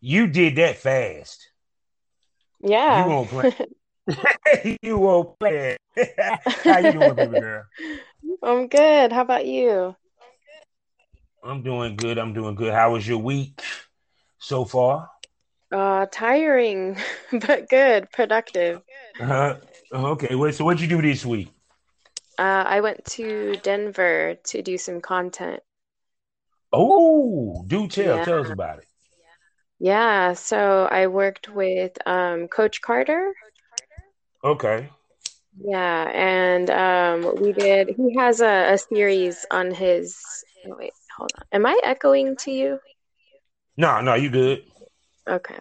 You did that fast. Yeah. You won't play. you won't play. How you doing, baby girl? I'm good. How about you? I'm doing good. I'm doing good. How was your week so far? Uh, tiring, but good, productive. Uh, okay. Well, so what'd you do this week? Uh, I went to Denver to do some content. Oh, do tell. Yeah. Tell us about it. Yeah, so I worked with um, Coach Carter. Okay. Yeah, and um, we did. He has a, a series on his. oh, wait, hold on. Am I echoing to you? No, no, you good. Okay.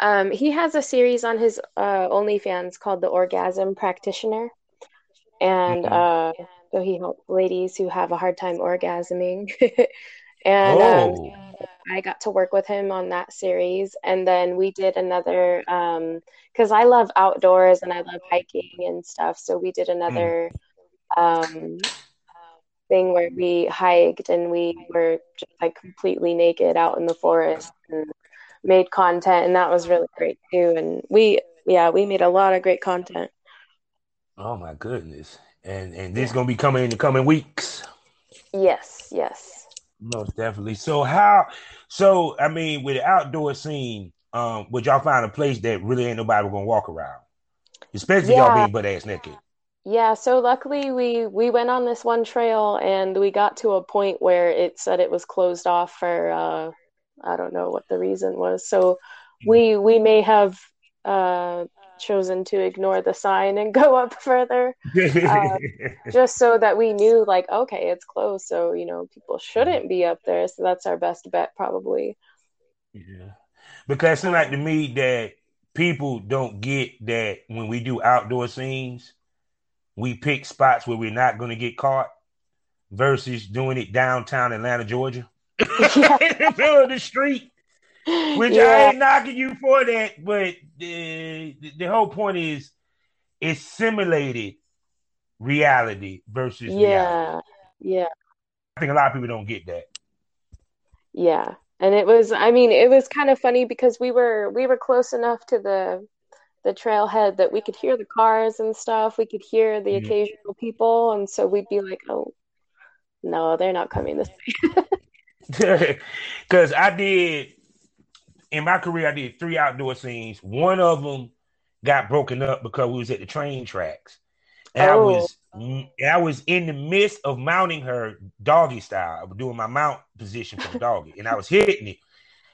Um, he has a series on his uh, OnlyFans called The Orgasm Practitioner. And Mhm. uh, so he helps ladies who have a hard time orgasming. and um, Oh, I got to work with him on that series. And then we did another, because I love outdoors and I love hiking and stuff. So we did another um, thing where we hiked and we were just like completely naked out in the forest and made content. And that was really great too. And we, yeah, we made a lot of great content. oh my goodness. And and this is gonna be coming in the coming weeks. Yes, yes. Most definitely. So how? So I mean, with the outdoor scene, um, would y'all find a place that really ain't nobody gonna walk around, especially y'all Yeah. being butt ass naked? Yeah, so luckily we we went on this one trail and we got to a point where it said it was closed off for uh I don't know what the reason was. So we we may have uh chosen to ignore the sign and go up further Uh, just so that we knew like okay, it's closed, so you know people shouldn't be up there. So that's our best bet probably. yeah, because it seems like to me that people don't get that when we do outdoor scenes, we pick spots where we're not gonna get caught, versus doing it downtown Atlanta, Georgia, Yeah. in the middle of the street. Which I ain't knocking you for that, but the the whole point is it's simulated reality versus reality. Yeah. Yeah. I think a lot of people don't get that. Yeah. And it was, I mean, it was kind of funny because we were we were close enough to the the trailhead that we could hear the cars and stuff. We could hear the Yeah. occasional people, and so we'd be like, "Oh, no, they're not coming this way." Because I did in my career, I did three outdoor scenes. One of them got broken up because we was at the train tracks, and I Oh. was I was in the midst of mounting her doggy style. I was doing my mount position for the doggy, and I was hitting it,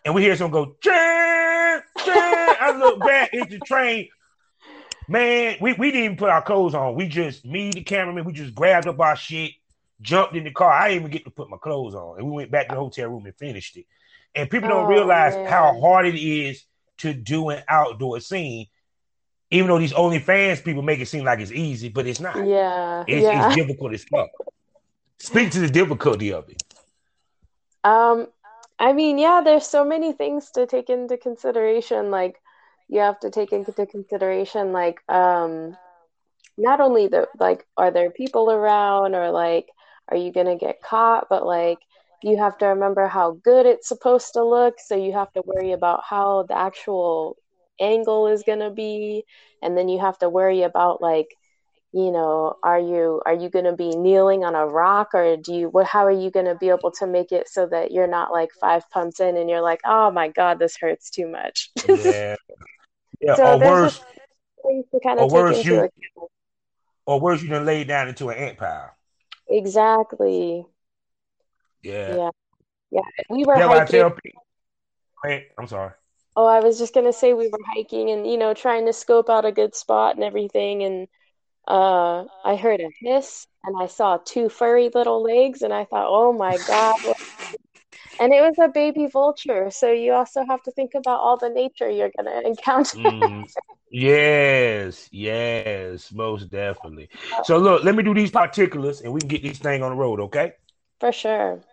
and we hear someone go, "Chan, chan." I look back at the train. Man, we, we didn't even put our clothes on. We just, me, the cameraman, we just grabbed up our shit, jumped in the car. I didn't even get to put my clothes on. And we went back to the hotel room and finished it. And people don't Oh, realize how hard it is to do an outdoor scene, even though these OnlyFans people make it seem like it's easy, but it's not. Yeah. It's, Yeah. it's difficult as fuck. Speak to the difficulty of it. Um, I mean, yeah, there's so many things to take into consideration. Like, you have to take into consideration, like, um, not only the like, are there people around or like, are you gonna get caught? But like, you have to remember how good it's supposed to look. So you have to worry about how the actual angle is gonna be, and then you have to worry about like, you know, are you are you going to be kneeling on a rock or do you what how are you going to be able to make it so that you're not like five pumps in and you're like, "Oh my God, this hurts too much." Yeah. Yeah. So or worse, things to kind of take worse, you- account. or worse, you done laid down into an ant pile. Exactly. Yeah. Yeah. Yeah. We were Yeah, hiking. Hey, I'm sorry. Oh, I was just gonna say we were hiking and you know trying to scope out a good spot and everything and uh I heard a hiss and I saw two furry little legs and I thought, "Oh my God." And it was a baby vulture, so you also have to think about all the nature you're gonna encounter. Mm, yes, yes, most definitely. So look, let me do these particulars and we can get this thing on the road, okay? For sure.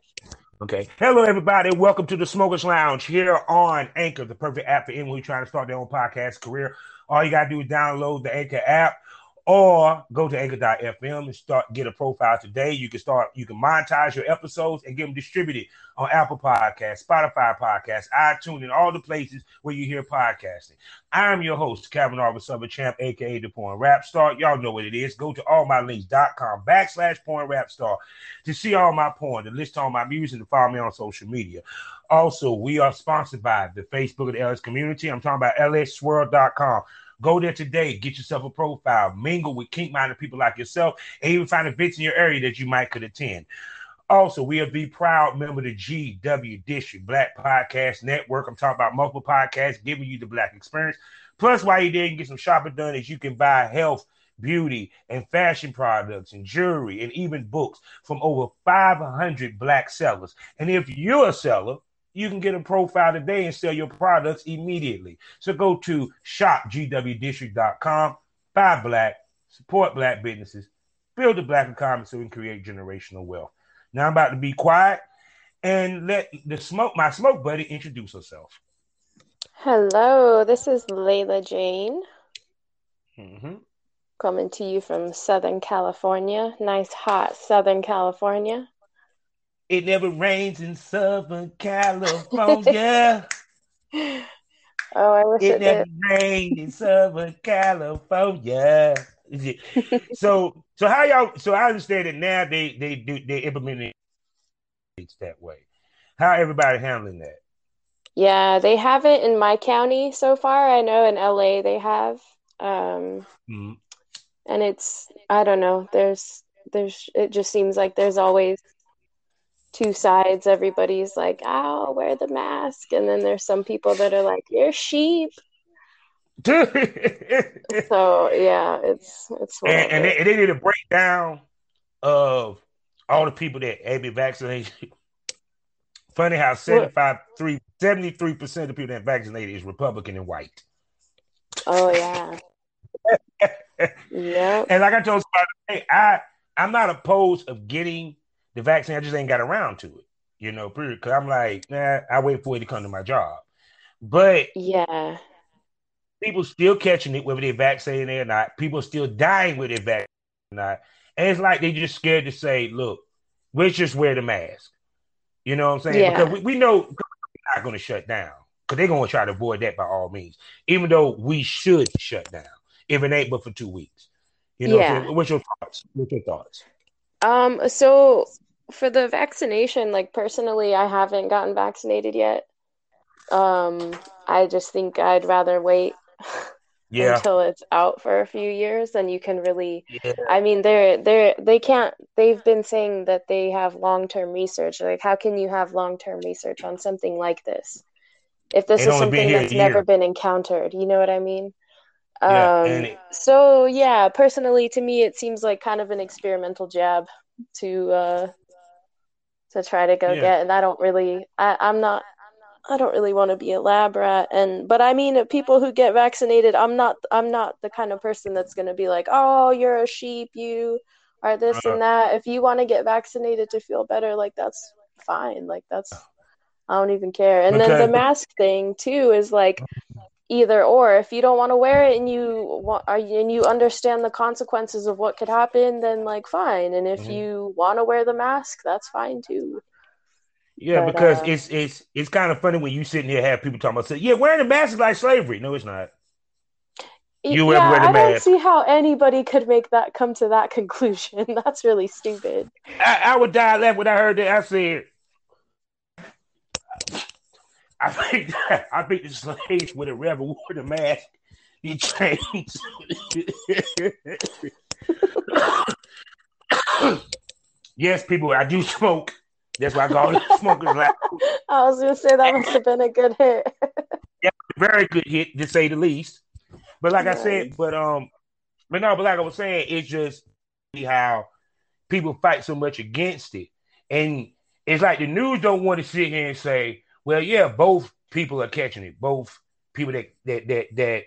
Okay. Hello, everybody. Welcome to the Smokers Lounge here on Anchor, the perfect app for anyone who's trying to start their own podcast career. All you gotta do is download the Anchor app or go to anchor.fm and start get a profile today. You can start, you can monetize your episodes and get them distributed on Apple Podcasts, Spotify Podcasts, iTunes, and all the places where you hear podcasting. I'm your host, Kevin Arbor Summer Champ, aka the Porn Rap Star. Y'all know what it is. Go to allmylinks.com backslash porn rap star to see all my porn, to list all my music, and follow me on social media. Also, we are sponsored by the Facebook of the LS community. I'm talking about lsswirl.com. Go there today, get yourself a profile, mingle with kink minded people like yourself, and even find events in your area that you might could attend. Also, we are the proud member of the GW District Black Podcast Network. I'm talking about multiple podcasts giving you the black experience. Plus, while you're there, you can get some shopping done is you can buy health, beauty, and fashion products and jewelry and even books from over 500 black sellers. And if you're a seller, you can get a profile today and sell your products immediately. So go to shopgwdistrict.com, buy black, support black businesses, build a black economy so we can create generational wealth. Now I'm about to be quiet and let the smoke, my smoke buddy, introduce herself. Hello, this is Layla Jane. Mm-hmm. Coming to you from Southern California. Nice, hot Southern California. It never rains in Southern California. oh, I wish it, it never did. rained in Southern California. so, so how y'all? So I understand that now they they do they implement it that way. How everybody handling that? Yeah, they haven't in my county so far. I know in LA they have. Um, mm-hmm. and it's I don't know. There's there's it just seems like there's always two sides. Everybody's like, "I'll wear the mask," and then there's some people that are like, "You're sheep." so yeah, it's it's and, and they, they, did a breakdown of all the people that had been vaccinated. Funny how seventy-five 73 percent of the people that vaccinated is Republican and white. Oh yeah. yeah. And like I told somebody, I I'm not opposed of getting the vaccine. I just ain't got around to it. You know, because I'm like, nah, I wait for it to come to my job. But yeah, people still catching it whether they're vaccinated or not. People still dying with it vaccine or not. And it's like they just scared to say, look, let's just wear the mask. You know what I'm saying? Yeah. Because we, we know we're not going to shut down because they're going to try to avoid that by all means, even though we should shut down if it ain't but for two weeks. You know, Yeah. so what's your thoughts? What's your thoughts? Um, so for the vaccination, like personally, I haven't gotten vaccinated yet. Um, I just think I'd rather wait Yeah, until it's out for a few years, and you can really. yeah, I mean, they're they're they can't. They've been saying that they have long term research. Like, how can you have long term research on something like this if this is something that's never been encountered? You know what I mean? Yeah, Um, it- so yeah, personally, to me, it seems like kind of an experimental jab to uh to try to go Yeah. get, and I don't really, I, I'm not. I don't really want to be a lab rat, and but I mean, people who get vaccinated, I'm not. I'm not the kind of person that's going to be like, "Oh, you're a sheep. You are this Uh-huh. and that." If you want to get vaccinated to feel better, like that's fine. Like that's, I don't even care. And then the mask thing too is like either or. If you don't want to wear it and you want, are you, and you understand the consequences of what could happen, then like fine. And if Mhm. you want to wear the mask, that's fine too. yeah, But, because uh, it's it's it's kind of funny when you sitting here have people talking about say, yeah, wearing a mask is like slavery. No, it's not. You yeah, ever wear the I don't see how anybody could make that come to that conclusion. That's really stupid. I, I would die laughing when I heard that. I said, I think I think the slaves would have rather wore the mask than chains. yes, people, I do smoke. That's why I call it smokers like I was gonna say that must have been a good hit. Yeah, very good hit to say the least. But like I said, but um, but no, but like I was saying, it's just how people fight so much against it, and it's like the news don't want to sit here and say, well, yeah, both people are catching it. Both people that that that that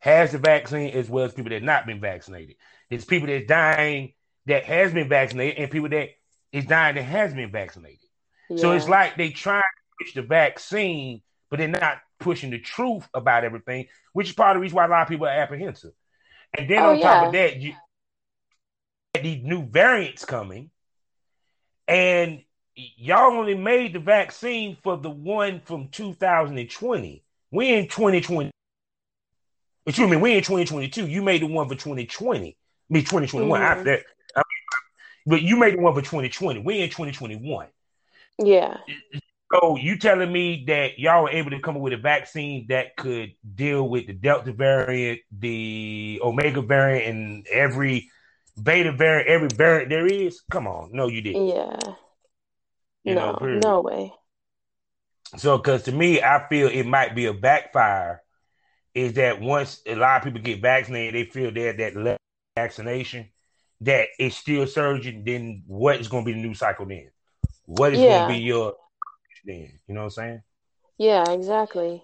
has the vaccine as well as people that not been vaccinated. It's people that's dying that has been vaccinated and people that is dying that has been vaccinated. Yeah. So it's like they try to push the vaccine, but they're not pushing the truth about everything, which is part of the reason why a lot of people are apprehensive. And then oh, on yeah. top of that, you these new variants coming, and y'all only made the vaccine for the one from 2020. We in 2020. Excuse me, we in 2022. You made the one for 2020. Me 2021 mm-hmm. after that. I mean, but you made the one for 2020. We in 2021. Yeah. So you telling me that y'all were able to come up with a vaccine that could deal with the Delta variant, the Omega variant, and every Beta variant, every variant there is? Come on, no, you didn't. Yeah. You no, know, no way. So, because to me, I feel it might be a backfire. Is that once a lot of people get vaccinated, they feel they're that vaccination that it's still surging. Then what is going to be the new cycle then? What is yeah. going to be your then? You know what I'm saying? Yeah, exactly.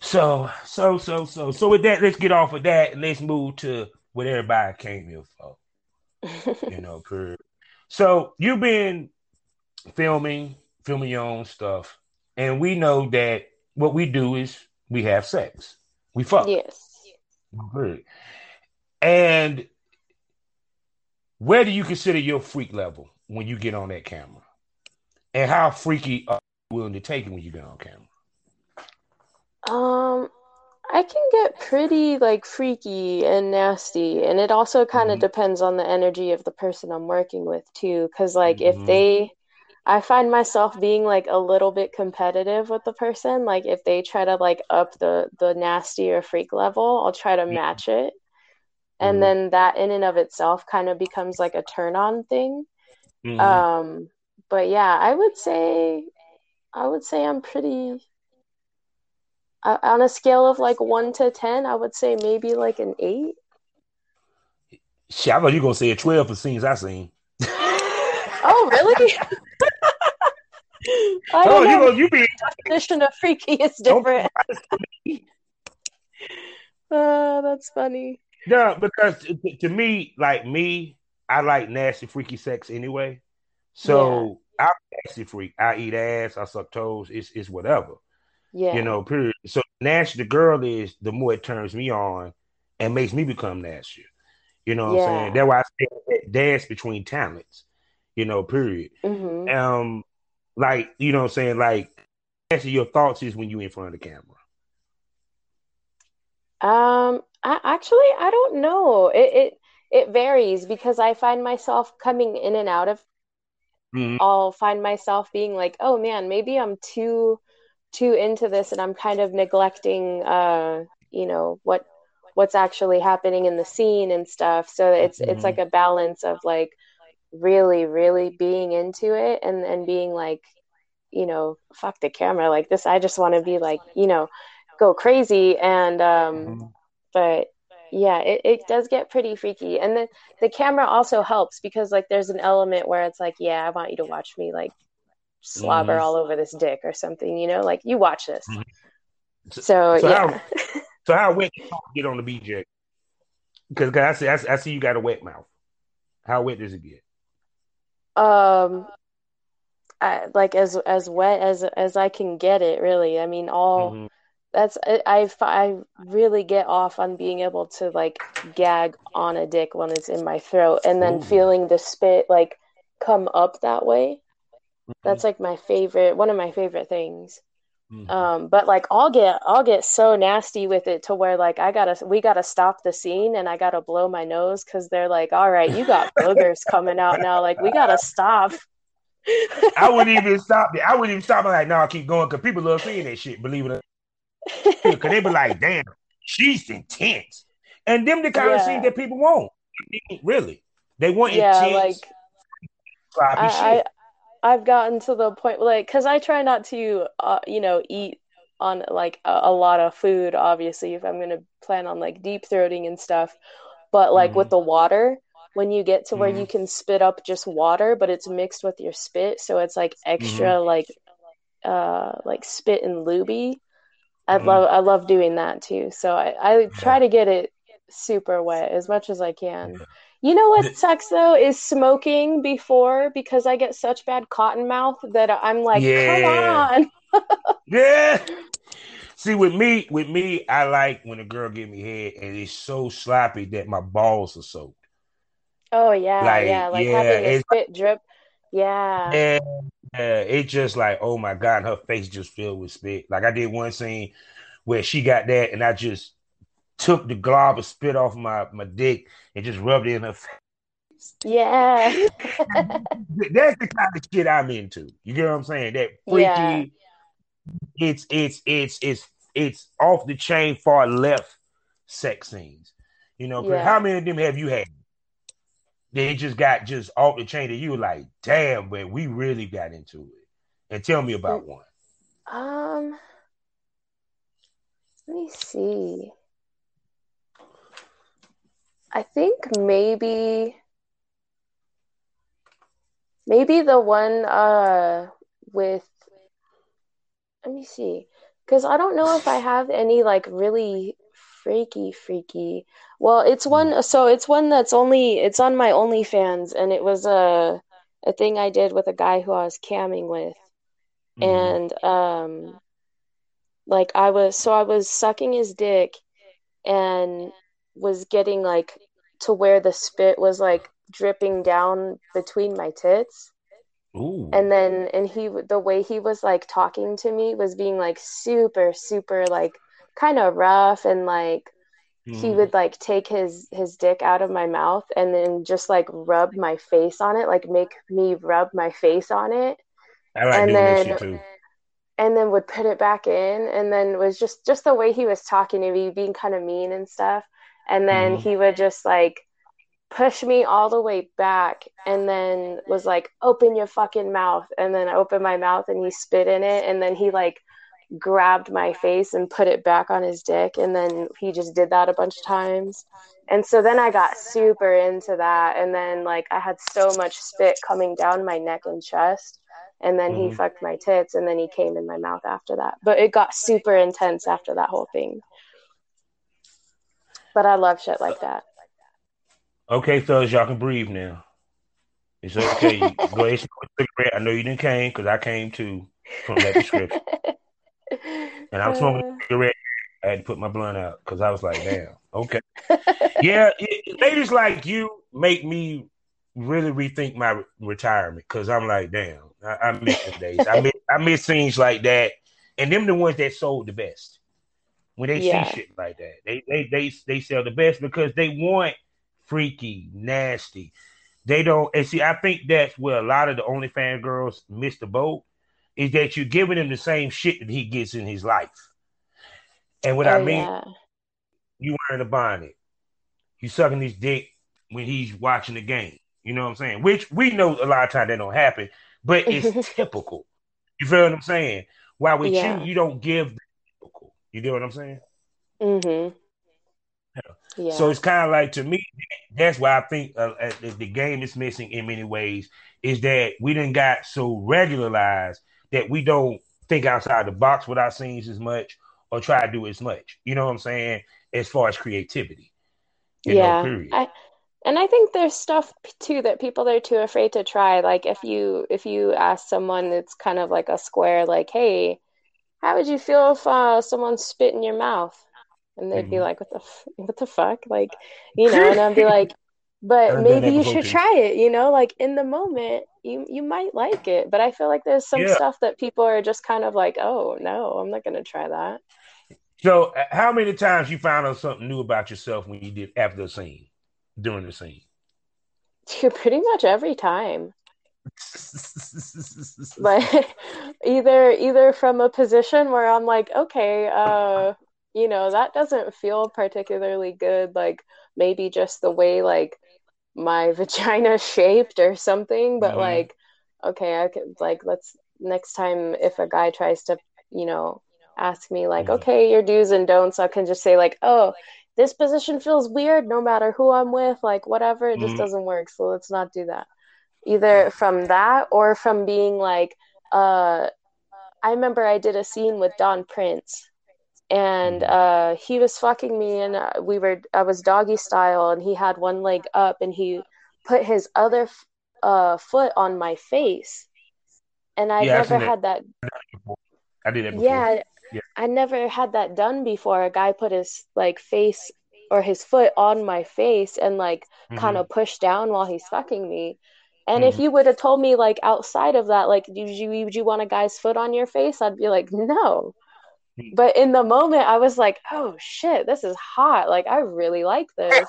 So, so, so, so, so with that, let's get off of that and let's move to what everybody came here for. you know, period. So you've been filming, filming your own stuff, and we know that what we do is we have sex. We fuck. Yes. Good. And where do you consider your freak level when you get on that camera? And how freaky are you willing to take it when you get on camera? Um, I can get pretty like freaky and nasty, and it also kind of mm-hmm. depends on the energy of the person I'm working with too. Because like mm-hmm. if they, I find myself being like a little bit competitive with the person. Like if they try to like up the the nasty or freak level, I'll try to match it, and mm-hmm. then that in and of itself kind of becomes like a turn on thing. Mm-hmm. Um, but yeah, I would say, I would say I'm pretty uh, on a scale of like one to ten, I would say maybe like an eight. Shit, I thought you were gonna say a twelve for scenes I seen. oh, really? I don't oh, know. You, you be definition of freaky is different. uh, that's funny. Yeah, because to, to, me, like me, I like nasty, freaky sex anyway. So yeah. I'm nasty freak. I eat ass. I suck toes. It's it's whatever. Yeah. You know, period. So nasty the girl is, the more it turns me on and makes me become nastier. You know what yeah. I'm saying? That's why I say dance between talents. You know, period. Mm-hmm. Um, like you know what I'm saying, like answer your thoughts is when you in front of the camera. Um, I actually I don't know. It it it varies because I find myself coming in and out of. Mm-hmm. I'll find myself being like, oh man, maybe I'm too too into this and I'm kind of neglecting uh you know what what's actually happening in the scene and stuff so it's mm-hmm. it's like a balance of like really really being into it and and being like you know fuck the camera like this I just want to be like you know go crazy and um mm-hmm. but yeah it, it does get pretty freaky and then the camera also helps because like there's an element where it's like yeah i want you to watch me like slobber mm-hmm. all over this dick or something, you know, like you watch this. Mm-hmm. So, so, yeah. How, so how wet you get on the BJ? Because I see, I see you got a wet mouth. How wet does it get? Um, I, like as as wet as as I can get it. Really, I mean, all mm-hmm. that's I I really get off on being able to like gag on a dick when it's in my throat, and then Ooh. feeling the spit like come up that way. That's like my favorite, one of my favorite things. Mm-hmm. Um, but like I'll get I'll get so nasty with it to where like I gotta we gotta stop the scene and I gotta blow my nose because they're like, all right, you got boogers coming out now. Like we gotta stop. I wouldn't even stop it. I wouldn't even stop. I'm like, no, I'll keep going because people love seeing that shit. Believe it or not, because they be like, damn, she's intense, and them the kind yeah. of scenes that people want. Really, they want yeah, intense, like I, I, I've gotten to the point like because I try not to, uh, you know, eat on like a, a, lot of food. Obviously, if I'm gonna plan on like deep throating and stuff, but like mm-hmm. with the water, when you get to where Mhm. you can spit up just water, but it's mixed with your spit, so it's like extra like uh like spit and luby. I Mhm. love I love doing that too. So I, I try to get it super wet as much as I can. Yeah. You know what sucks though is smoking before because I get such bad cotton mouth that I'm like, Yeah. come on. Yeah. See, with me, with me, I like when a girl give me head and it's so sloppy that my balls are soaked. Oh yeah, Like, yeah, like yeah, having it's- spit drip. Yeah. And uh, it just like, oh my God, her face just filled with spit. Like I did one scene where she got that and I just took the glob of spit off my, my dick and just rubbed it in her face. Yeah. That's the kind of shit I'm into. You get what I'm saying? That freaky. Yeah. It's it's it's it's it's off the chain far left sex scenes. You know, Yeah. how many of them have you had? They just got just off the chain that you were like, damn, but we really got into it. And tell me about one. Um, let me see. I think maybe maybe the one uh with let me see. Because I don't know if I have any like really freaky freaky. Well, it's one so it's one that's only it's on my OnlyFans and it was a a thing I did with a guy who I was camming with Mhm. and um like I was so I was sucking his dick and was getting like to where the spit was like dripping down between my tits Ooh. and then and he the way he was like talking to me was being like super super like kind of rough and like he Mhm. would like take his his dick out of my mouth and then just like rub my face on it like make me rub my face on it I like and doing then- too. and then would put it back in and then was just just the way he was talking to me being kind of mean and stuff and then Mhm. he would just like push me all the way back and then was like open your fucking mouth. And then I opened my mouth and he spit in it. And then he like grabbed my face and put it back on his dick. And then he just did that a bunch of times. And so then I got super into that. And then like I had so much spit coming down my neck and chest. And then he Mhm. fucked my tits. And then he came in my mouth after that. But it got super intense after that whole thing but i love shit like that Okay, fellas, y'all can breathe now. It's okay. Go ahead and smoke a cigarette. I know you didn't came because I came too from that description. And I'm smoking a cigarette. I had to put my blunt out because I was like, damn, okay. Yeah, it, ladies like you make me really rethink my re- retirement because I'm like, damn, I, I miss them days. I miss, I miss scenes like that. And them the ones that sold the best. When they Yeah. see shit like that, they, they they they sell the best because they want freaky, nasty. They don't and see, I think that's where a lot of the OnlyFans girls miss the boat, is that you're giving him the same shit that he gets in his life. And what I oh, mean, yeah. you wearing a bonnet. You sucking his dick when he's watching the game. You know what I'm saying? Which we know a lot of times that don't happen, but it's typical. You feel what I'm saying? While with Yeah. you, you don't give. You get what I'm saying? mm-hmm yeah So it's kind of like to me, that's why I think uh, uh, the, game is missing in many ways. Is that we didn't got so regularized that we don't think outside the box with our scenes as much or try to do as much. You know what I'm saying? As far as creativity. You know, yeah period. i and i think there's stuff too that people are too afraid to try like if you if you ask someone that's kind of like a square like hey how would you feel if uh, someone spit in your mouth and they'd be Mhm. like what the f- what the fuck like you know and i'd be like but maybe you should try it you know like in the moment you you might like it but i feel like there's some Yeah. stuff that people are just kind of like oh no i'm not gonna try that So, uh, how many times you found out something new about yourself when you did after the scene, during the scene? pretty much every time like either either from a position where I'm like, okay, uh, you know, that doesn't feel particularly good, like maybe just the way like my vagina shaped or something, but Mhm. like, okay, I could like let's next time if a guy tries to, you know, ask me like, Mhm. okay, your do's and don'ts, I can just say like, oh, this position feels weird no matter who I'm with, like whatever, it just Mhm. doesn't work. So let's not do that. Either from that or from being like, uh, I remember I did a scene with Don Prince, and Mhm. uh, he was fucking me, and uh, we were I was doggy style, and he had one leg up, and he put his other f- uh, foot on my face, and I Yeah, never had that I did that before. yeah, Yeah. I never had that done before. A guy put his like face or his foot on my face and like Mhm. kind of pushed down while he's fucking me. And if Mhm. you would have told me like outside of that, like, would you would you want a guy's foot on your face? I'd be like, no. Mhm. But in the moment, I was like, oh shit, this is hot. Like, I really like this.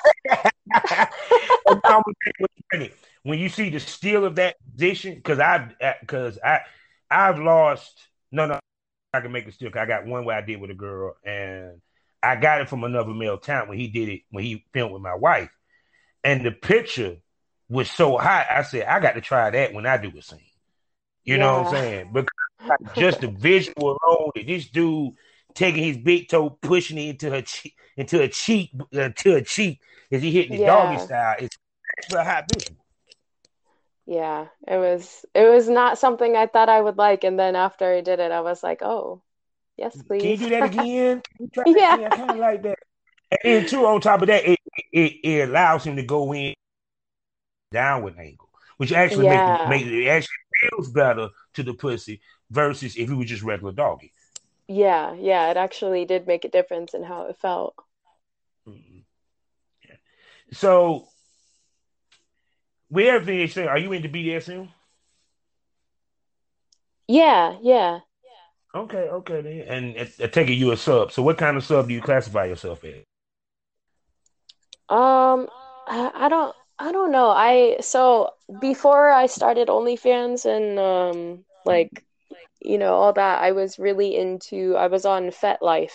And Tom, what's funny, when you see the steal of that position, because I because I I've lost no no I can make a steal. I got one where I did with a girl, and I got it from another male talent when he did it when he filmed with my wife, and the picture was so hot. I said I got to try that when I do a scene. You know what I'm saying? Because like, just the visual alone, that this dude taking his big toe, pushing it into her cheek, into her cheek, uh, into her cheek as he hitting the Yeah. doggy style. It's, it's a hot visual. Yeah, it was it was not something I thought I would like, and then after I did it, I was like, oh, yes, please. Can you do that again? Can you that Yeah. kind of like that. And then too, on top of that, it, it it allows him to go in downward angle, which actually Yeah. makes it, it actually feels better to the pussy versus if he was just regular doggy. Yeah, yeah, it actually did make a difference in how it felt. Mhm. Yeah. So, where BDSM? Are you into BDSM? Yeah, yeah. Yeah. Okay, okay, then. And I I take it you a sub. So, what kind of sub do you classify yourself as? Um, I, I don't I don't know. I so before I started OnlyFans and um like you know all that, I was really into I was on FetLife,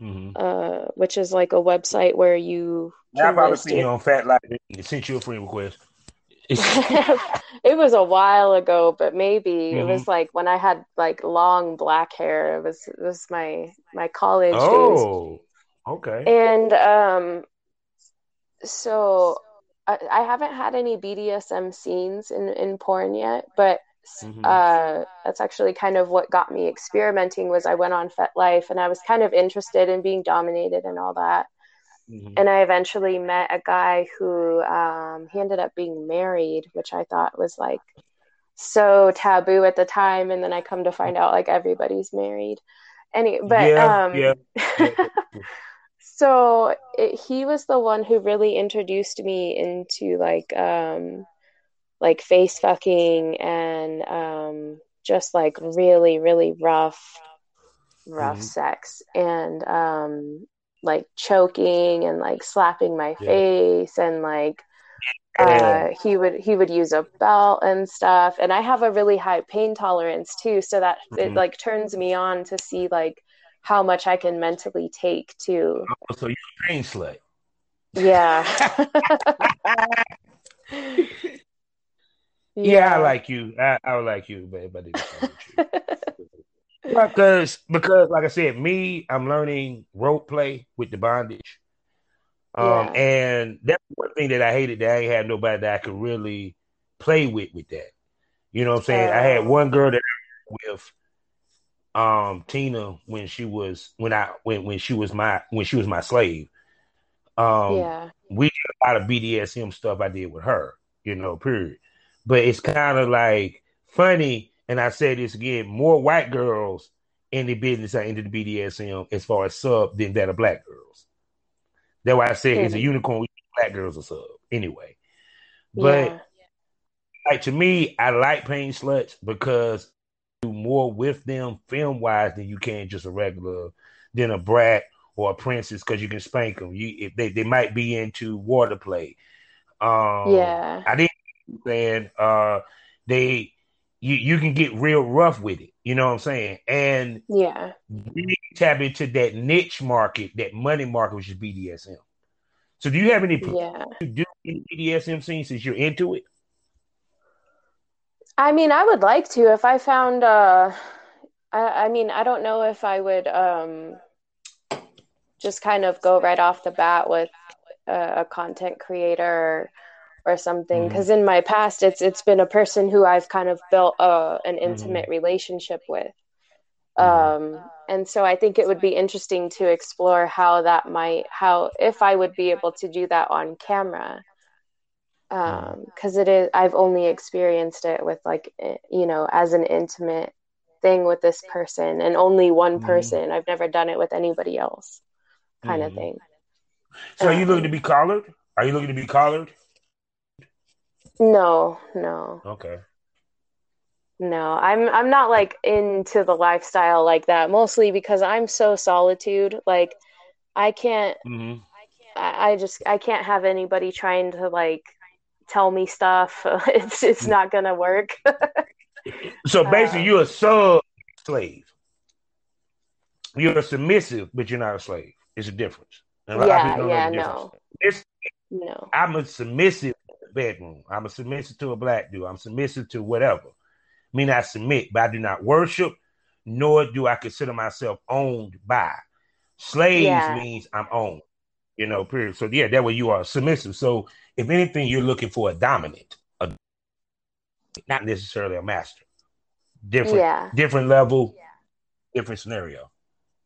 Mm-hmm. uh, which is like a website where you I can probably seen you your on FetLife and sent you a friend request. it was a while ago, but maybe it Mhm. was like when I had like long black hair. It was it was my my college days. oh, okay. And um so I, I haven't had any BDSM scenes in in porn yet, but Mhm. uh that's actually kind of what got me experimenting was I went on FetLife and I was kind of interested in being dominated and all that. Mhm. And I eventually met a guy who um he ended up being married, which I thought was like so taboo at the time and then I come to find out like everybody's married. Any but yeah, um yeah. so it, he was the one who really introduced me into like um like face fucking and um just like really really rough rough Mhm. sex and um like choking and like slapping my Yeah. face and like uh he would he would use a belt and stuff and I have a really high pain tolerance too so that it Mhm. like turns me on to see like how much I can mentally take too Oh, so you're a pain slut. yeah Yeah, I like you. I, I would like you, but but because because like I said, me, I'm learning role play with the bondage. Um, Yeah. and that's one thing that I hated that I ain't had nobody that I could really play with with that. You know what I'm saying? I had Oh. one girl that I worked with um Tina when she was when I when when she was my when she was my slave. Um yeah we did a lot of BDSM stuff I did with her, you know, period. But it's kind of like funny, and I say this again, more white girls in the business are into the BDSM as far as sub than that of black girls. That's why I say it's a unicorn with black girls are sub anyway. But yeah like to me, I like pain sluts because you do more with them film wise than you can just a regular than a brat or a princess because you can spank them. You if they, they might be into water play. Um, Yeah. I didn't understand. Uh, they you you can get real rough with it. You know what I'm saying? And yeah we tap into that niche market, that money market, which is BDSM. So, do you have any yeah to do any BDSM scene since you're into it? I mean, I would like to if I found uh I, I mean, I don't know if I would um just kind of go right off the bat with a, a content creator or, or something. Because mm-hmm. in my past, it's it's been a person who I've kind of built a, an mm-hmm. intimate mm-hmm. relationship with. Mm-hmm. Um, and so I think it would be interesting to explore how that might, how if I would be able to do that on camera because um, it is i've only experienced it with like you know as an intimate thing with this person and only one mm-hmm. person. I've never done it with anybody else kind mm-hmm. of thing. So um, are you looking to be collared? Are you looking to be collared? No no. Okay. No i'm i'm not like into the lifestyle like that mostly because i'm so solitude like i can't mm-hmm. I, I just i can't have anybody trying to like tell me stuff. it's it's not gonna work. so basically, um, you're a sub slave. You're a submissive, but you're not a slave. It's a difference. And yeah, yeah, no. It's, no. I'm a submissive bedroom. I'm a submissive to a black dude. I'm submissive to whatever. I mean, I submit, but I do not worship, nor do I consider myself owned by. Slaves yeah. means I'm owned. You know, period. So yeah, that way you are submissive. So if anything, you're looking for a dominant, a, not necessarily a master. Different, yeah. different level, yeah. different scenario.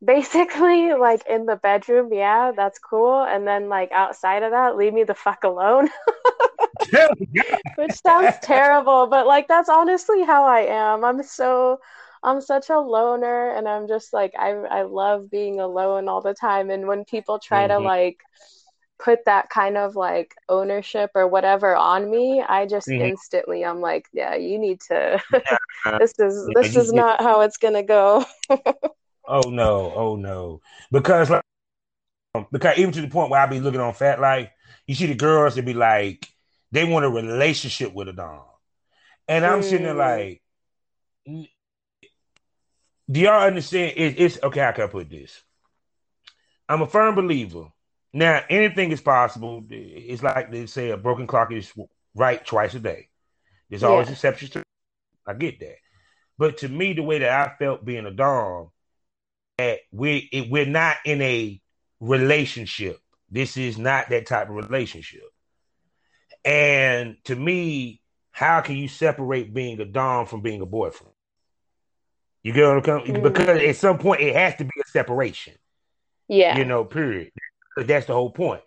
Basically, like in the bedroom, yeah, that's cool. And then like outside of that, leave me the fuck alone. Which sounds terrible, but like that's honestly how I am. I'm so I'm such a loner and I'm just like I I love being alone all the time and when people try mm-hmm. to like put that kind of like ownership or whatever on me, I just mm-hmm. instantly I'm like, yeah, you need to this is this is not how it's going to go. oh no, oh no. Because like because even to the point where I be looking on FetLife, you see the girls that be like they want a relationship with a dom. And I'm mm. sitting there mm. like do y'all understand? It, it's okay. How can I put this? I'm a firm believer. Now, anything is possible. It's like they say a broken clock is right twice a day. There's yeah. always exceptions to. I get that, but to me, the way that I felt being a dom, that we it, we're not in a relationship. This is not that type of relationship. And to me, how can you separate being a dom from being a boyfriend? You get what I'm coming? Mm-hmm. Because at some point it has to be a separation. Yeah. You know, period. That's the whole point.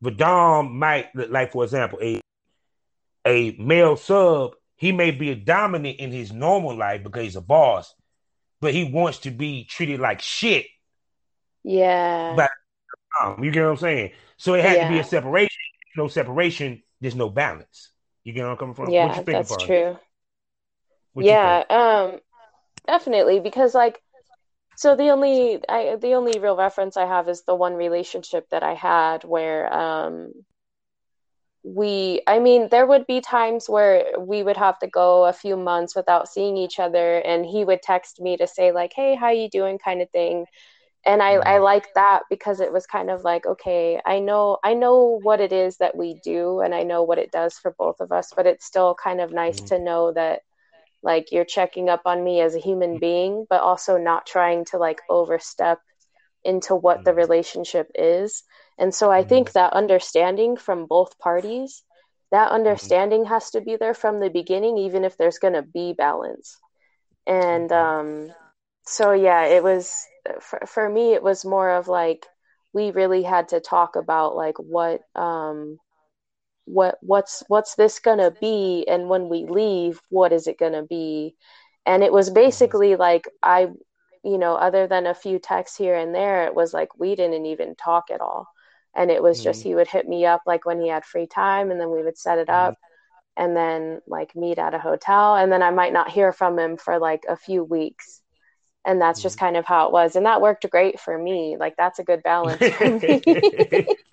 But Dom might like, for example, a a male sub, he may be a dominant in his normal life because he's a boss, but he wants to be treated like shit. Yeah. But um, you get what I'm saying? So it has yeah. to be a separation. No separation, there's no balance. You get where I'm coming from? Yeah, that's true. yeah. Um, definitely because like so the only I the only real reference I have is the one relationship that I had where um we I mean there would be times where we would have to go a few months without seeing each other and he would text me to say like hey how you doing kind of thing and I I mm-hmm. like that because it was kind of like okay I know I know what it is that we do and I know what it does for both of us but it's still kind of nice mm-hmm. to know that like you're checking up on me as a human being but also not trying to like overstep into what the mm-hmm. relationship is and so i think mm-hmm. that understanding from both parties that mm-hmm. understanding has to be there from the beginning even if there's going to be balance and um so yeah it was for, for me it was more of like we really had to talk about like what um what what's what's this gonna be and when we leave what is it gonna be and it was mm-hmm. basically like i you know other than a few texts here and there it was like we didn't even talk at all and it was mm-hmm. just he would hit me up like when he had free time and then we would set it mm-hmm. up mm-hmm. and then like meet at a hotel and then i might not hear from him for like a few weeks and that's mm-hmm. just kind of how it was and that worked great for me like that's a good balance for me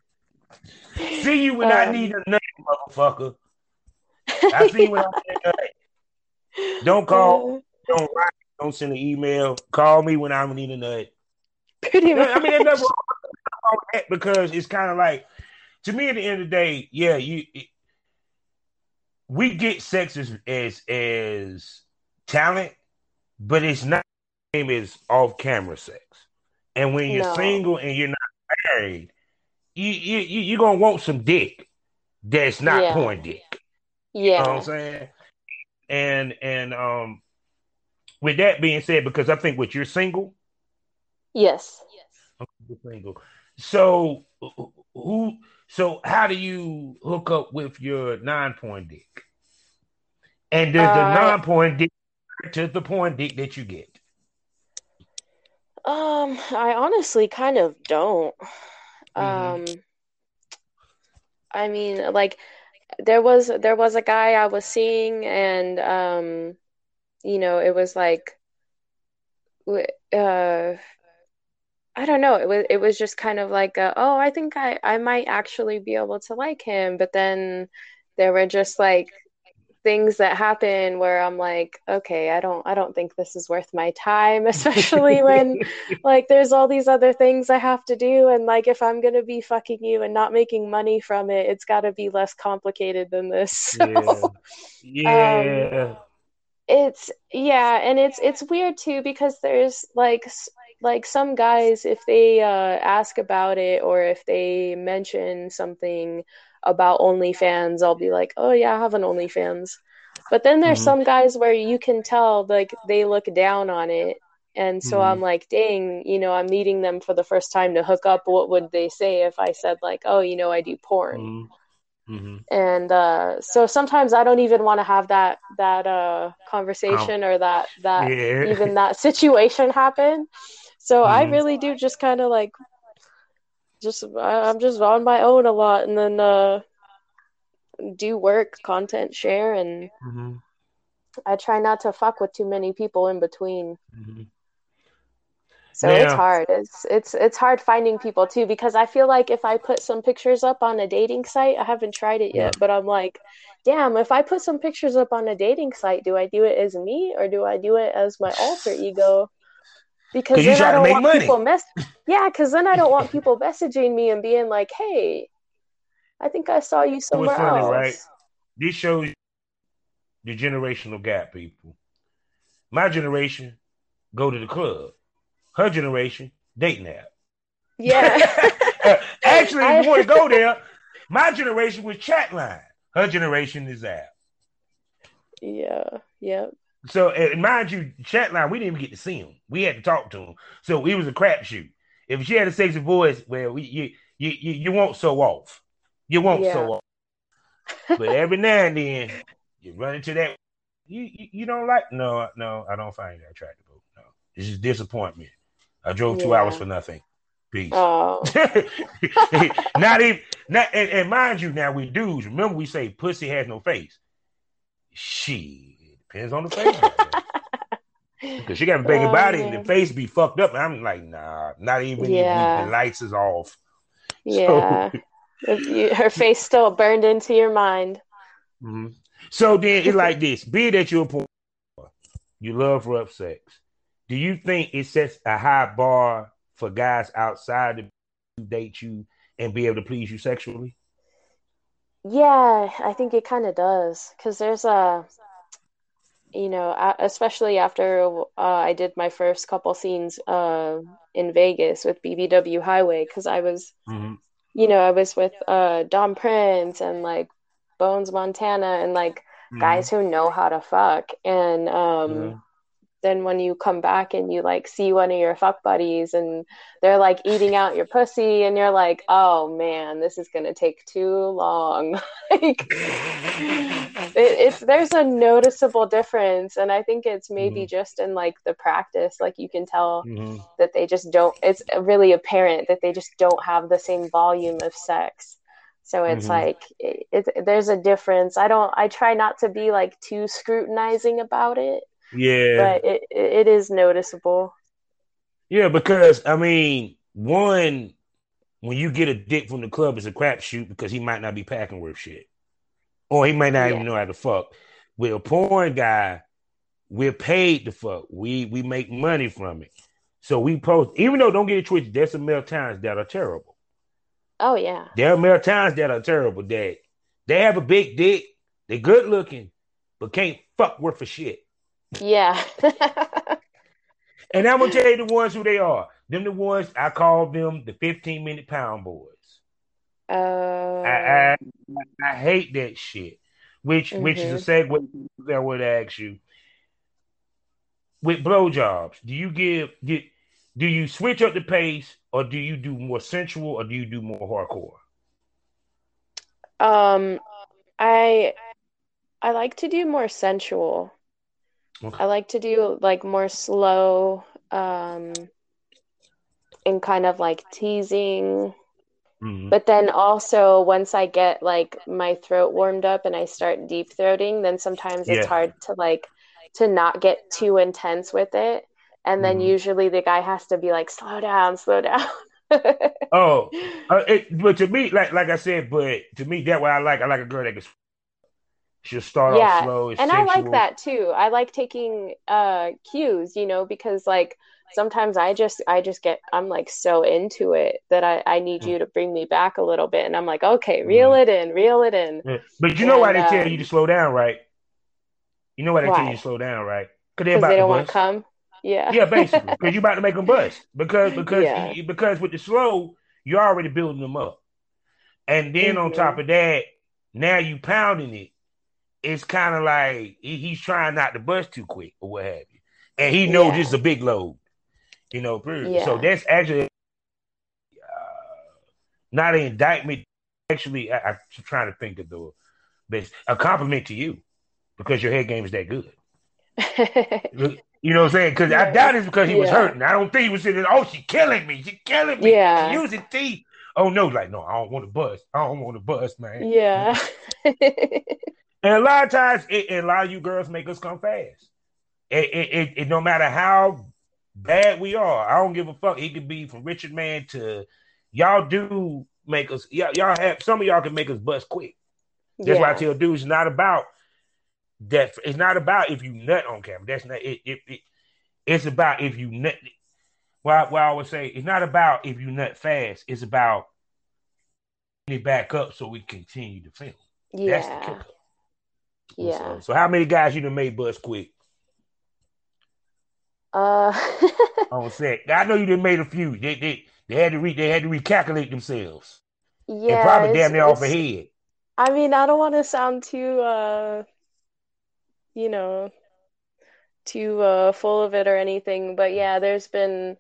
See you when um, I need a nut, motherfucker. I see you when I need a nut. Don't call, uh, don't write, don't send an email. Call me when I need a nut. Pretty much. I mean, that's because it's kind of like to me at the end of the day, yeah, you it, we get sex as as, as talent, but it's not the same as off camera sex. And when you're no. single and you're not married, you you you you gonna want some dick that's not Yeah. porn dick. Yeah. You know what I'm saying? And and um with that being said, because I think what you're single, Yes. you're single. So who so how do you hook up with your non-porn dick? And does the Uh, non-porn dick to the porn dick that you get? Um, I honestly kind of don't. Mhm. Um, I mean, like there was there was a guy I was seeing and um, you know, it was like uh I don't know. It was it was just kind of like a, oh, I think I I might actually be able to like him, but then there were just like things that happen where I'm like, okay, I don't I don't think this is worth my time, especially when like there's all these other things I have to do and like if I'm gonna be fucking you and not making money from it, it's gotta be less complicated than this. So Yeah. it's yeah, and it's it's weird too because there's like like some guys if they uh ask about it or if they mention something about OnlyFans, I'll be like, "Oh yeah, I have an OnlyFans." But then there's Mhm. some guys where you can tell like they look down on it. And so Mhm. I'm like, dang, you know, I'm meeting them for the first time to hook up. What would they say if I said like, "Oh, you know, I do porn?" Mhm. Mhm. and uh, so sometimes I don't even want to have that that uh, conversation or that that Yeah. even that situation happen. So I Mhm. really do just kind of like just I'm just on my own a lot, and then uh, do work, content share, and Mhm. I try not to fuck with too many people in between. Mhm. So it's hard. It's it's it's hard finding people too because I feel like if I put some pictures up on a dating site, I haven't tried it yet, but I'm like, damn, if I put some pictures up on a dating site, do I do it as me or do I do it as my alter ego? Because 'Cause you then I don't make want money. people mess Yeah, because then I don't want people messaging me and being like, hey, I think I saw you somewhere funny, else. right? This shows the generational gap, people. My generation go to the club. Her generation dating app. Yeah. Actually, if I- you want to go there, my generation was chat line. Her generation is app. yeah. Yep. So, and mind you, chat line, we didn't even get to see him. We had to talk to him. So it was a crapshoot. If she had a sexy voice, well, we, you, you you you won't so off. You won't Yeah. so off. But every now and then, you run into that. You, you you don't like? No, no, I don't find that attractive. No, this is disappointment. I drove two Yeah. hours for nothing. Peace. Oh. not even not and, and mind you, now we dudes, remember we say pussy has no face. She depends on the face. Because she got a big Oh, body and the face be fucked up. I'm like, nah, not even Yeah. if the lights is off. Yeah. If you- her face still burned into your mind. Mhm. So then it's like this: be that you're a you love rough sex. Do you think it sets a high bar for guys outside to date you and be able to please you sexually? Yeah, I think it kind of does. Because there's a, you know, especially after uh, I did my first couple scenes uh, in Vegas with BBW Highway, because I was, Mm-hmm. you know, I was with uh, Dom Prince and like Bones Montana and like guys who know how to fuck. And um. Then when you come back and you like see one of your fuck buddies and they're like eating out your pussy and you're like, oh man, this is gonna take too long. like it, it's there's a noticeable difference and I think it's maybe just in like the practice, like you can tell Mhm. that they just don't it's really apparent that they just don't have the same volume of sex. So it's Mhm. like it, it, there's a difference. I don't I try not to be like too scrutinizing about it Yeah, but it it is noticeable. yeah, because I mean, one, when you get a dick from the club, it's a crapshoot because he might not be packing worth shit, or he might not Yeah. even know how to fuck. With a porn guy, we're paid to fuck. We we make money from it, so we post. Even though don't get it twisted, there's some male talents that are terrible. Oh yeah. There are male talents that are terrible. That they have a big dick, they're good looking, but can't fuck worth a shit. Yeah. And I'm gonna tell you the ones who they are. them the ones I call them the 15 minute pound boys. Uh, I, I I hate that shit. Which which is a Mm-hmm. segue that I would ask you. With blowjobs, do you give do, do you switch up the pace or do you do more sensual or do you do more hardcore? um, I I like to do more sensual. Okay. I like to do like more slow, um, and kind of like teasing. Mhm. But then also once I get like my throat warmed up and I start deep throating, then sometimes it's hard to like to not get too intense with it. And then Mhm. usually the guy has to be like, slow down, slow down. Oh, uh, it, but to me, like like I said, but to me, that what I like. I like a girl that can. She'll start Yeah, off slow, And I like that too. I like taking uh cues, you know, because like sometimes I just I just get I'm like so into it that I I need Mm. you to bring me back a little bit and I'm like, okay, reel Mhm. it in, reel it in. Yeah. But you know why they tell um, you to slow down, right? You know why they tell you to slow down, right? Because they don't want to come. Yeah. Yeah, basically, because you're about to make them bust. Because because Yeah. because with the slow, you're already building them up, and then on Mhm. top of that, now you pounding it. It's kind of like he- he's trying not to bust too quick or what have you, and he knows Yeah. this is a big load. You know, period. So that's actually uh, not an indictment. Actually, I, I'm trying to think of the best a compliment to you because your head game is that good. You know what I'm saying? Because I doubt it's because he was hurting. I don't think he was sitting. Oh, she killing me. She killing me. Yeah. She using teeth. Oh no, like no, I don't want to bust. I don't want to bust, man. Yeah. And a lot of times, it, and a lot of you girls make us come fast. It, it, it, it- no matter how bad we are, I don't give a fuck. It could be from Richard Mann to y'all. Do make us y'all, y'all have some of y'all can make us bust quick. That's why I tell dudes it's not about that. It's not about if you nut on camera. That's not it. it, it it's about if you nut. Well, I- well, I would say it's not about if you nut fast. It's about it back up so we continue to film. That's the Yeah. Yeah. So, so how many guys you done made bust quick Uh on set? I know you done made a few. They they, they had to re, they had to recalculate themselves. yeah, and probably damn near off ahead. I mean, I don't want to sound too, uh, you know, too uh, full of it or anything, but yeah, there's been,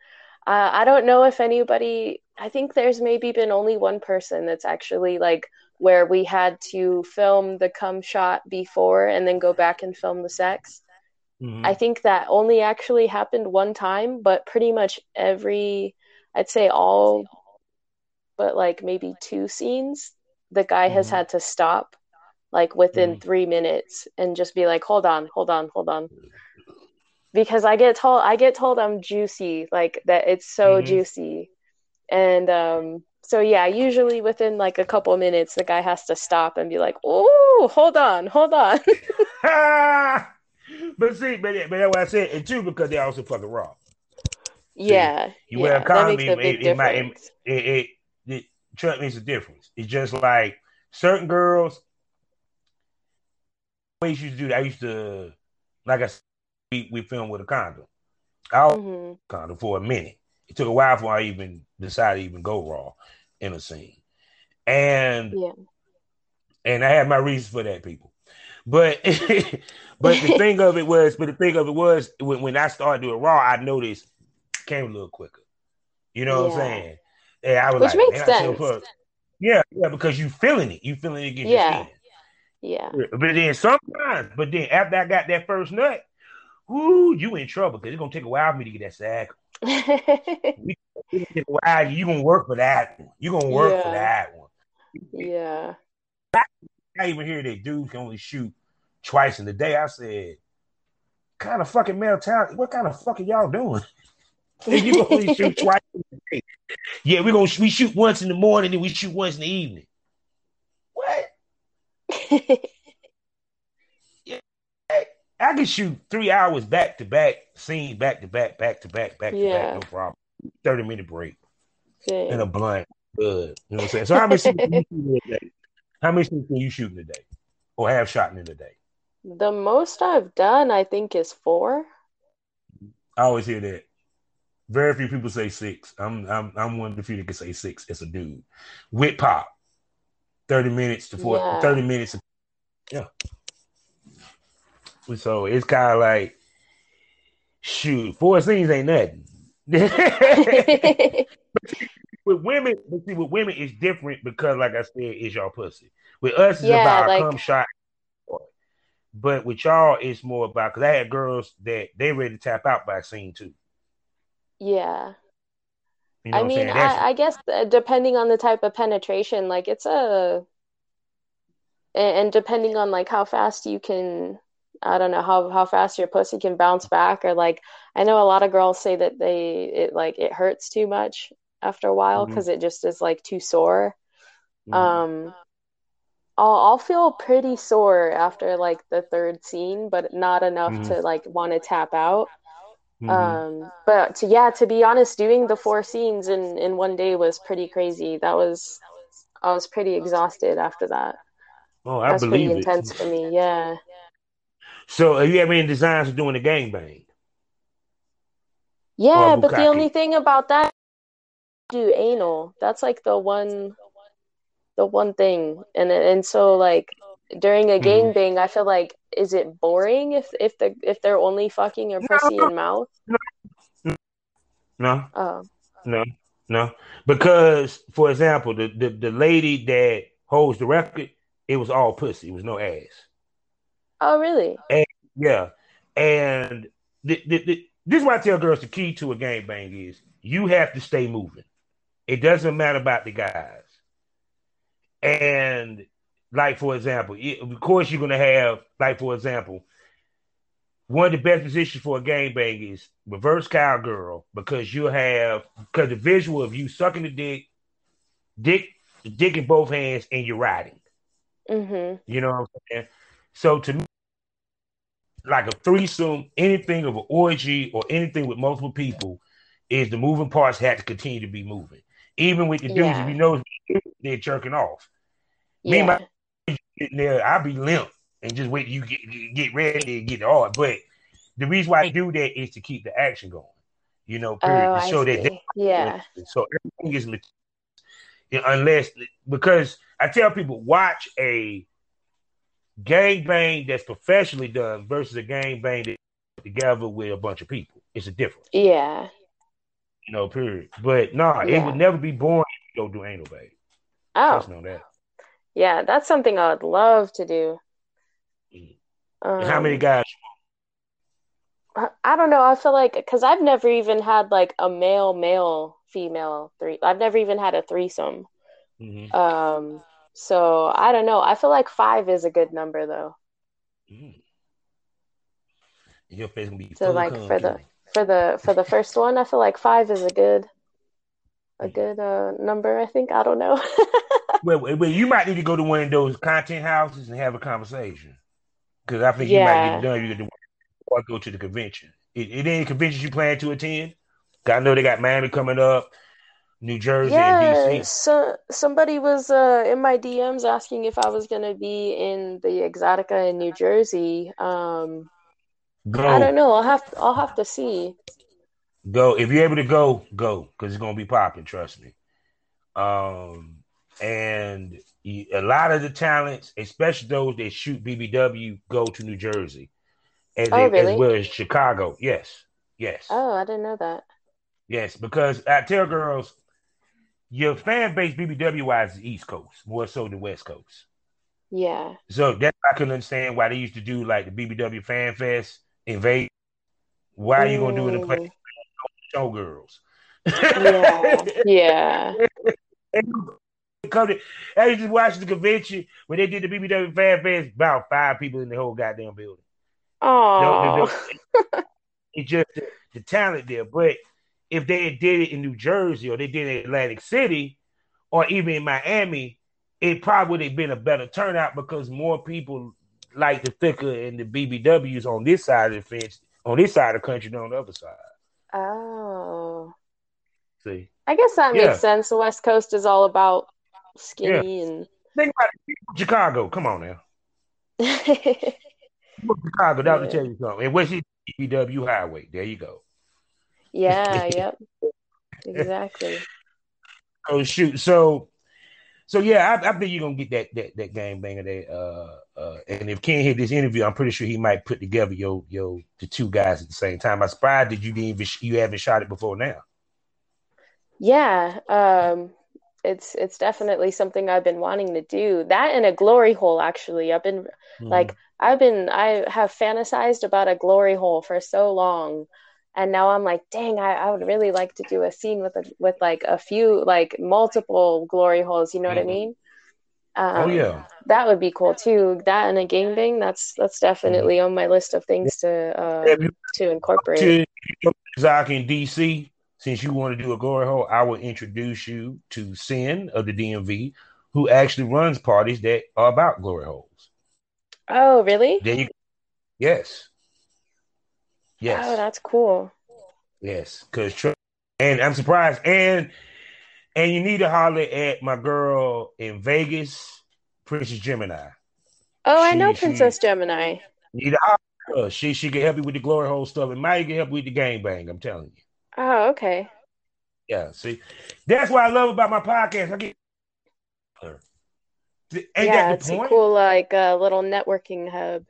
uh, I don't know if anybody, I think there's maybe been only one person that's actually like where we had to film the cum shot before and then go back and film the sex. Mhm. I think that only actually happened one time, but pretty much every, I'd say all but like maybe two scenes, the guy has Mhm. had to stop like within Mhm. three minutes and just be like, hold on, hold on, hold on. Because I get told I get told I'm juicy, like that it's so Mhm. juicy. And um so yeah, usually within like a couple minutes the guy has to stop and be like, Oh, hold on, hold on. but see, but, but that's what I said, and two because they also fucking raw. yeah. you yeah, wear a condom, makes a it- it might-. It it, it me, it's a difference. It's just like certain girls. I used to do that. I used to, like I said, we, we filmed with a condom. I was hmm condom for a minute. It took a while before I even decided to even go raw in a scene, and Yeah. and I had my reasons for that, people. But but the thing of it was, but the thing of it was, when, when I started doing raw, I noticed it came a little quicker. You know what I'm saying? And I was Which like, makes sense. Yeah, yeah, because you feeling it, you feeling it against Yeah. your skin. Yeah. But then sometimes, but then after I got that first nut, whoo, you in trouble because it's gonna take a while for me to get that sack. Take. You gonna work for that one. You gonna work for that one. yeah. I even hear that dude can only shoot twice in the day. I said, kind of fucking male talent. What kind of fuck are y'all doing? You only shoot twice in the day. Yeah, we're gonna we shoot once in the morning and we shoot once in the evening. What? I can shoot three hours back to back, scene back to back, back to back, back to back, no problem. 30 minute break Dang. and a blunt. Good. You know what I'm saying? So how many scenes can you shoot in a day? How many scenes can you shoot in a day? Or have shot in a day? The most I've done, I think, is four. I always hear that. Very few people say six. I'm I'm I'm one of the few that can say six as a dude. With pop. 30 minutes to 40, Yeah. 30 minutes. To, yeah. So it's kind of like, shoot, four scenes ain't nothing. with women, but see, with women, it's different because, like I said, it's y'all pussy. With us, it's Yeah, about like- a cum shot. But with y'all, it's more about because I had girls that they ready to tap out by scene two. yeah. You know I mean, I, I guess uh, depending on the type of penetration, like it's a, and, and depending on like how fast you can, I don't know how how fast your pussy can bounce back, or like I know a lot of girls say that they it like it hurts too much after a while because it just is like too sore. Mhm. Um, I'll I'll feel pretty sore after like the third scene, but not enough Mhm. to like want to tap out. Mhm. Um, but to, yeah, to be honest, doing the four scenes in in one day was pretty crazy. That was I was pretty exhausted after that. oh, I That was pretty believe it. intense for me. Yeah. So, have you ever any designs of doing a gangbang? Yeah, but the only thing about that do anal. That's like the one the one thing. And and so like during a Mhm. gangbang, I feel like is it boring if if the if they're only fucking your pussy and mouth? No, Oh. no, no. Because, for example, the, the, the lady that holds the record, it was all pussy. It was no ass. Oh, really? And, Yeah. And the, the, the, this is why I tell girls the key to a gangbang is you have to stay moving. It doesn't matter about the guys. And like for example, it- of course you're gonna have like for example, one of the best positions for a gangbang is reverse cowgirl because you have because the visual of you sucking the dick, dick, dick in both hands, and you're riding. Mm-hmm. You know what I'm saying? So to me, like a threesome, anything of an orgy or anything with multiple people, is the moving parts have to continue to be moving. Even with the dudes, Yeah. if you know they're jerking off. Me, Yeah. my- there, I'll be limp and just wait you get get ready and get it hard. But the reason why I do that is to keep the action going. You know, oh, period. Oh, to I show that. Yeah. so everything is unless because I tell people watch a gangbang that's professionally done versus a gangbang that's together with a bunch of people. It's a difference, Yeah. you know. Period. But no, it would never be boring if you go do anal, babe. Oh, Just know that. yeah. That's something I would love to do. Mhm. And how many Um, guys? I don't know. I feel like because I've never even had like a male, male, female three. I've never even had a threesome. Mhm. Um, so I don't know. I feel like five is a good number though. Mhm. Your face gonna be So like for the for the for the first one, I feel like five is a good a good uh number. I think. I don't know. Well, well, you might need to go to one of those content houses and have a conversation. Because I think you might get done. You could or go to the convention. It, it any conventions you plan to attend? I know they got Miami coming up, New Jersey, Yeah, and DC. so somebody was uh in my DMs asking if I was gonna be in the Exotica in New Jersey. Um, Go, I don't know. I'll have I'll have to see. go. If you're able to go, go because it's gonna be popping. Trust me. Um, and a lot of the talents, especially those that shoot BBW, go to New Jersey, as, Oh, as really? well as Chicago. Yes, yes. Oh, I didn't know that. Yes, because I tell girls, your fan base BBW wise is East Coast more so than West Coast. Yeah. So that's I couldn't understand why they used to do like the BBW Fan Fest in Vegas. Why are you gonna do it in place mm. showgirls? Yeah. Yeah. Come to, I used to watch the convention when they did the BBW Fan Fest. About five people in the whole goddamn building. Oh. It's just the, the talent there. But if they had did it in New Jersey or they did it in Atlantic City or even in Miami, it probably would have been a better turnout because more people like the thicker and the BBWs on this side of the fence, on this side of the country than on the other side. Oh. See, I guess that Yeah. makes sense. The West Coast is all about skinny and think about it. Chicago, come on now. Chicago, that would Yeah. tell you something. And what's the BBW highway? There you go. Yeah, yep. Exactly. oh shoot. So so yeah, I, I think you're gonna get that that that game banger there. Uh uh and if Ken hit this interview, I'm pretty sure he might put together your your the two guys at the same time. I'm surprised that you didn't even you haven't shot it before now. Yeah, um, it's it's definitely something I've been wanting to do. That and a glory hole actually. I've been mm-hmm. like I've been I have fantasized about a glory hole for so long. And now I'm like, dang, I, I would really like to do a scene with a with like a few like multiple glory holes, you know mm-hmm. what I mm-hmm. mean? Oh, um, oh yeah. That would be cool too. That and a gangbang, that's that's definitely mm-hmm. on my list of things to uh, to incorporate. To Zach in DC, since you want to do a glory hole, I will introduce you to Sin of the DMV, who actually runs parties that are about glory holes. Oh, really? Then you, yes, yes. Oh, that's cool. Yes, because and I'm surprised, and and you need to holler at my girl in Vegas, Princess Gemini. Oh, she, I know Princess she, Gemini. You need to holler her. She she can help you with the glory hole stuff, and Maya can help you with the gang bang. I'm telling you. Oh, okay. Yeah, see, that's what I love about my podcast. I get Ain't yeah, it's point? a cool like uh, little networking hub.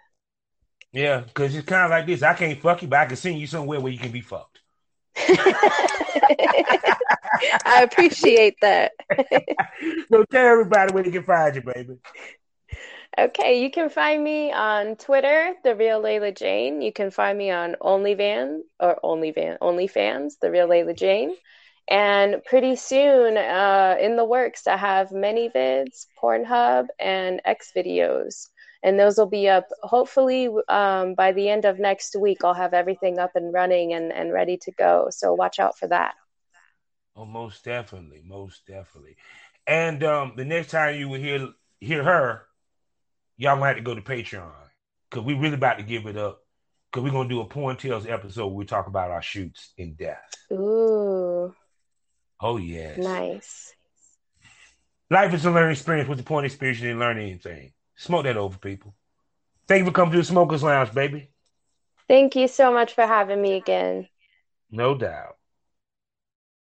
Yeah, because it's kind of like this. I can't fuck you, but I can send you somewhere where you can be fucked. I appreciate that. so tell everybody where they can find you, baby. Okay, you can find me on Twitter, the real Layla Jane. You can find me on OnlyVan or OnlyVan, OnlyFans, the real Layla Jane. And pretty soon, uh, in the works, I have ManyVids, Pornhub, and XVideos. And those will be up hopefully um, by the end of next week. I'll have everything up and running and, and ready to go. So watch out for that. Oh, most definitely, most definitely. And um, the next time you will hear hear her, y'all gonna have to go to Patreon because we really about to give it up. Because we're gonna do a Porn Tales episode where we talk about our shoots in death Ooh. Oh yes. Nice. Life is a learning experience. What's the point of experience in learning anything? Smoke that over, people. Thank you for coming to the Smokers Lounge, baby. Thank you so much for having me again. No doubt.